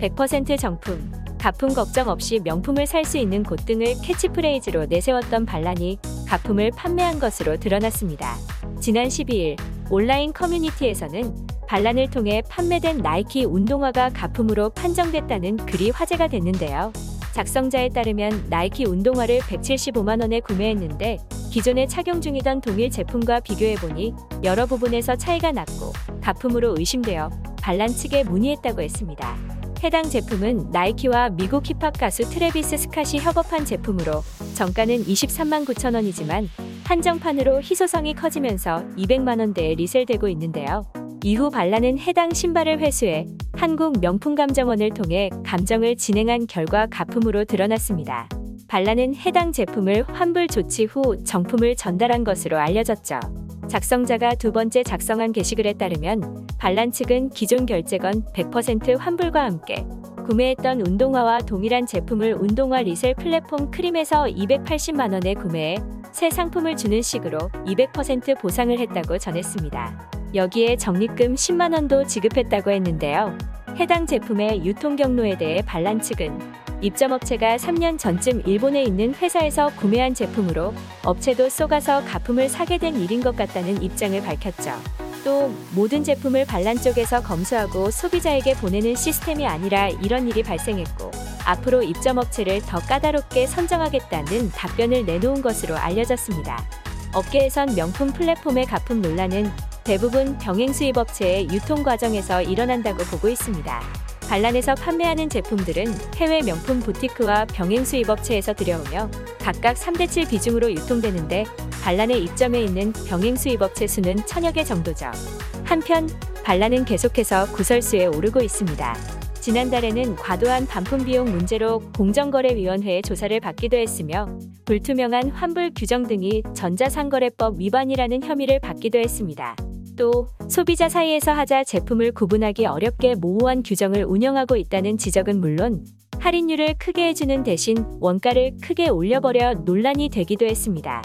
100% 정품, 가품 걱정 없이 명품을 살 수 있는 곳 등을 캐치프레이즈로 내세웠던 발란이 가품을 판매한 것으로 드러났습니다. 지난 12일 온라인 커뮤니티에서는 발란을 통해 판매된 나이키 운동화가 가품으로 판정됐다는 글이 화제가 됐는데요. 작성자에 따르면 나이키 운동화를 175만 원에 구매했는데 기존에 착용 중이던 동일 제품과 비교해보니 여러 부분에서 차이가 났고 가품으로 의심되어 발란 측에 문의했다고 했습니다. 해당 제품은 나이키와 미국 힙합 가수 트래비스 스캇이 협업한 제품으로 정가는 23만 9천 원이지만 한정판으로 희소성이 커지면서 200만 원대에 resell되고 있는데요. 이후 발란은 해당 신발을 회수해 한국 명품감정원을 통해 감정을 진행한 결과 가품으로 드러났습니다. 발란은 해당 제품을 환불 조치 후 정품을 전달한 것으로 알려졌죠. 작성자가 두 번째 작성한 게시글에 따르면 반란 측은 기존 결제건 100% 환불과 함께 구매했던 운동화와 동일한 제품을 운동화 리셀 플랫폼 크림에서 280만 원에 구매해 새 상품을 주는 식으로 200% 보상을 했다고 전했습니다. 여기에 적립금 10만 원도 지급했다고 했는데요. 해당 제품의 유통 경로에 대해 반란 측은 입점업체가 3년 전쯤 일본에 있는 회사에서 구매한 제품으로 업체도 쏘가서 가품을 사게 된 일인 것 같다는 입장을 밝혔죠. 또 모든 제품을 반란 쪽에서 검수하고 소비자에게 보내는 시스템이 아니라 이런 일이 발생했고 앞으로 입점업체를 더 까다롭게 선정하겠다는 답변을 내놓은 것으로 알려졌습니다. 업계에선 명품 플랫폼의 가품 논란은 대부분 병행 수입 업체의 유통 과정에서 일어난다고 보고 있습니다. 반란에서 판매하는 제품들은 해외 명품 부티크와 병행 수입 업체에서 들여오며 각각 3대7 비중으로 유통되는데 반란에 입점해 있는 병행 수입 업체 수는 천여 개 정도죠. 한편 반란은 계속해서 구설수에 오르고 있습니다. 지난달에는 과도한 반품 비용 문제로 공정거래위원회의 조사를 받기도 했으며 불투명한 환불 규정 등이 전자상거래법 위반이라는 혐의를 받기도 했습니다. 또 소비자 사이에서 하자 제품을 구분하기 어렵게 모호한 규정을 운영하고 있다는 지적은 물론 할인율을 크게 해주는 대신 원가를 크게 올려버려 논란이 되기도 했습니다.